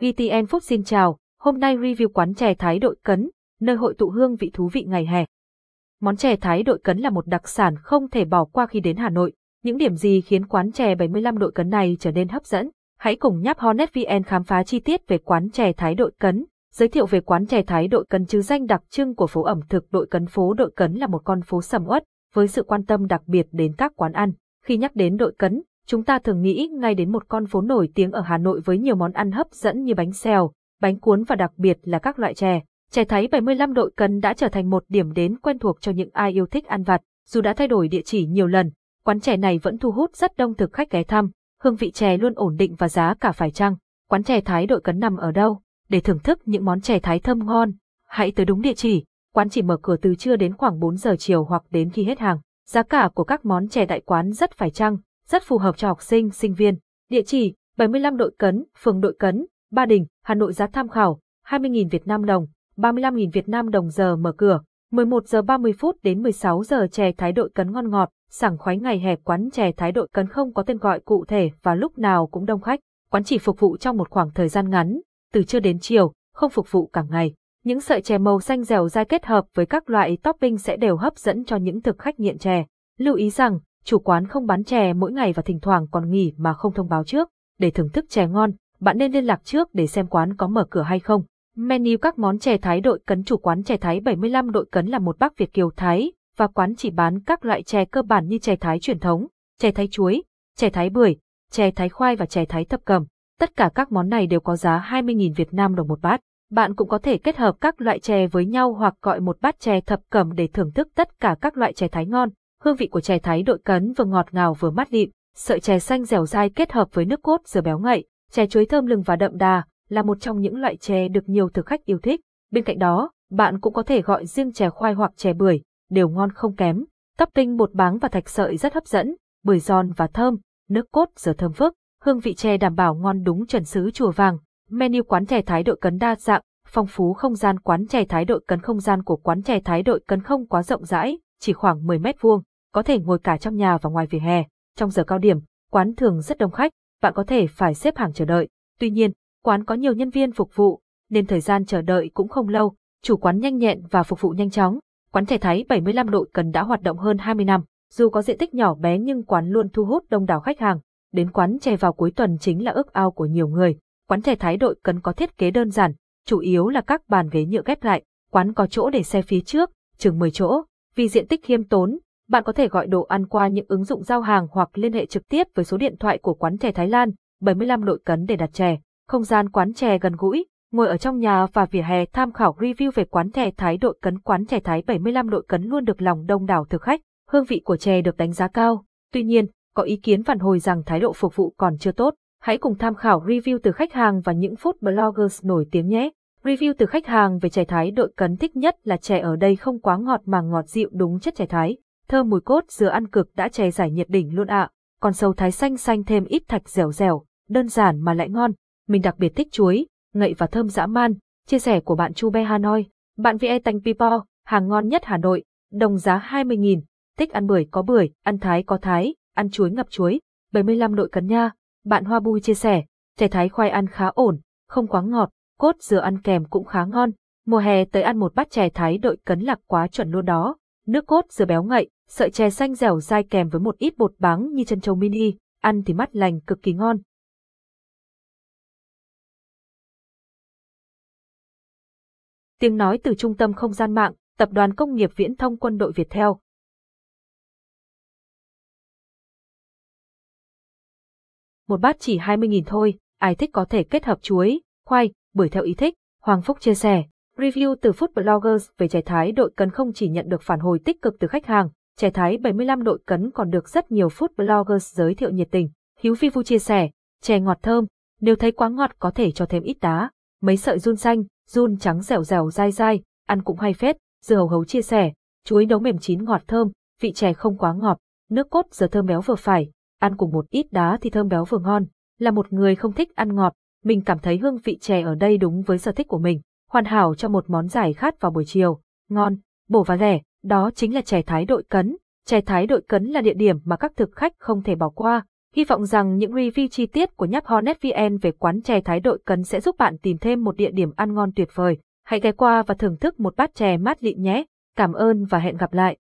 VTN phúc xin chào, hôm nay review quán chè Thái Đội Cấn, nơi hội tụ hương vị thú vị ngày hè. Món chè Thái Đội Cấn là một đặc sản không thể bỏ qua khi đến Hà Nội. Những điểm gì khiến quán chè 75 đội cấn này trở nên hấp dẫn? Hãy cùng nháp Hornet VN khám phá chi tiết về quán chè Thái Đội Cấn. Giới thiệu về quán chè Thái Đội Cấn chứ danh đặc trưng của phố ẩm thực Đội Cấn phố Đội Cấn là một con phố sầm uất, với sự quan tâm đặc biệt đến các quán ăn. Khi nhắc đến Đội Cấn, chúng ta thường nghĩ ngay đến một con phố nổi tiếng ở Hà Nội với nhiều món ăn hấp dẫn như bánh xèo, bánh cuốn và đặc biệt là các loại chè. Chè Thái 75 đội cấn đã trở thành một điểm đến quen thuộc cho những ai yêu thích ăn vặt. Dù đã thay đổi địa chỉ nhiều lần, quán chè này vẫn thu hút rất đông thực khách ghé thăm. Hương vị chè luôn ổn định và giá cả phải chăng. Quán chè Thái đội cấn nằm ở đâu? Để thưởng thức những món chè Thái thơm ngon, hãy tới đúng địa chỉ. Quán chỉ mở cửa từ trưa đến khoảng 4 giờ chiều hoặc đến khi hết hàng. Giá cả của các món chè tại quán rất phải chăng, rất phù hợp cho học sinh, sinh viên. Địa chỉ 75 đội cấn, phường đội cấn, Ba Đình, Hà Nội giá tham khảo 20.000 Việt Nam đồng, 35.000 Việt Nam đồng giờ mở cửa. 11 giờ 30 phút đến 16 giờ chè thái đội cấn ngon ngọt, sảng khoái ngày hè quán chè thái đội cấn không có tên gọi cụ thể và lúc nào cũng đông khách. Quán chỉ phục vụ trong một khoảng thời gian ngắn, từ trưa đến chiều, không phục vụ cả ngày. Những sợi chè màu xanh dẻo dai kết hợp với các loại topping sẽ đều hấp dẫn cho những thực khách nghiện chè. Lưu ý rằng, chủ quán không bán chè mỗi ngày và thỉnh thoảng còn nghỉ mà không thông báo trước. Để thưởng thức chè ngon, bạn nên liên lạc trước để xem quán có mở cửa hay không. Menu các món chè Thái đội cấn chủ quán chè Thái 75 đội cấn là một bác Việt kiều Thái, và quán chỉ bán các loại chè cơ bản như chè Thái truyền thống, chè Thái chuối, chè Thái bưởi, chè Thái khoai và chè Thái thập cẩm. Tất cả các món này đều có giá 20.000 Việt Nam đồng một bát. Bạn cũng có thể kết hợp các loại chè với nhau hoặc gọi một bát chè thập cẩm để thưởng thức tất cả các loại chè Thái ngon. Hương vị của chè Thái đội cấn vừa ngọt ngào vừa mát lịm, sợi chè xanh dẻo dai kết hợp với nước cốt dừa béo ngậy, chè chuối thơm lừng và đậm đà, là một trong những loại chè được nhiều thực khách yêu thích. Bên cạnh đó, bạn cũng có thể gọi riêng chè khoai hoặc chè bưởi, đều ngon không kém. Topping bột báng và thạch sợi rất hấp dẫn, bưởi giòn và thơm, nước cốt dừa thơm phức, hương vị chè đảm bảo ngon đúng chuẩn xứ chùa vàng. Menu quán chè Thái đội cấn đa dạng, phong phú không gian quán chè Thái đội cấn không gian của quán chè Thái đội cấn không quá rộng rãi, chỉ khoảng 10 mét vuông, có thể ngồi cả trong nhà và ngoài vỉa hè. Trong giờ cao điểm, quán thường rất đông khách, bạn có thể phải xếp hàng chờ đợi. Tuy nhiên, quán có nhiều nhân viên phục vụ, nên thời gian chờ đợi cũng không lâu, chủ quán nhanh nhẹn và phục vụ nhanh chóng. Quán thể Thái 75 độ cần đã hoạt động hơn 20 năm, dù có diện tích nhỏ bé nhưng quán luôn thu hút đông đảo khách hàng. Đến quán chè vào cuối tuần chính là ước ao của nhiều người. Quán thể Thái đội cần có thiết kế đơn giản, chủ yếu là các bàn ghế nhựa ghép lại, quán có chỗ để xe phía trước, chừng 10 chỗ. Vì diện tích khiêm tốn, bạn có thể gọi đồ ăn qua những ứng dụng giao hàng hoặc liên hệ trực tiếp với số điện thoại của quán chè Thái Lan 75 đội cấn để đặt chè không gian quán chè gần gũi, ngồi ở trong nhà và vỉa hè tham khảo review về quán chè Thái đội cấn quán chè Thái 75 đội cấn luôn được lòng đông đảo thực khách, hương vị của chè được đánh giá cao. Tuy nhiên, có ý kiến phản hồi rằng thái độ phục vụ còn chưa tốt. Hãy cùng tham khảo review từ khách hàng và những food bloggers nổi tiếng nhé. Review từ khách hàng về chè Thái đội cấn thích nhất là chè ở đây không quá ngọt mà ngọt dịu đúng chất chè Thái. Thơm mùi cốt dừa ăn cực đã chè giải nhiệt đỉnh luôn ạ. Còn sầu Thái xanh xanh thêm ít thạch dẻo dẻo, đơn giản mà lại ngon mình đặc biệt thích chuối, ngậy và thơm dã man. Chia sẻ của bạn Chu Be Hanoi, bạn VE Tanh Pipo, hàng ngon nhất Hà Nội, đồng giá 20.000, thích ăn bưởi có bưởi, ăn thái có thái, ăn chuối ngập chuối, 75 nội cấn nha. Bạn Hoa Bui chia sẻ, chè thái khoai ăn khá ổn, không quá ngọt, cốt dừa ăn kèm cũng khá ngon. Mùa hè tới ăn một bát chè thái đội cấn lạc quá chuẩn luôn đó. Nước cốt dừa béo ngậy, sợi chè xanh dẻo dai kèm với một ít bột báng như chân trâu mini, ăn thì mắt lành cực kỳ ngon. Tiếng nói từ Trung tâm Không gian mạng, Tập đoàn Công nghiệp Viễn thông Quân đội Việt Theo. Một bát chỉ 20.000 thôi, ai thích có thể kết hợp chuối, khoai, bưởi theo ý thích. Hoàng Phúc chia sẻ, review từ Food Bloggers về chè thái đội cấn không chỉ nhận được phản hồi tích cực từ khách hàng, chè thái 75 đội cấn còn được rất nhiều Food Bloggers giới thiệu nhiệt tình. Hiếu Phi Vu chia sẻ, chè ngọt thơm, nếu thấy quá ngọt có thể cho thêm ít đá, mấy sợi run xanh, run trắng dẻo dẻo dai dai, ăn cũng hay phết, dưa hầu hấu chia sẻ, chuối nấu mềm chín ngọt thơm, vị chè không quá ngọt, nước cốt giờ thơm béo vừa phải, ăn cùng một ít đá thì thơm béo vừa ngon. Là một người không thích ăn ngọt, mình cảm thấy hương vị chè ở đây đúng với sở thích của mình, hoàn hảo cho một món giải khát vào buổi chiều, ngon, bổ và rẻ, đó chính là chè thái đội cấn. Chè thái đội cấn là địa điểm mà các thực khách không thể bỏ qua, Hy vọng rằng những review chi tiết của nháp Hornet VN về quán chè Thái Đội Cấn sẽ giúp bạn tìm thêm một địa điểm ăn ngon tuyệt vời. Hãy ghé qua và thưởng thức một bát chè mát lịm nhé. Cảm ơn và hẹn gặp lại.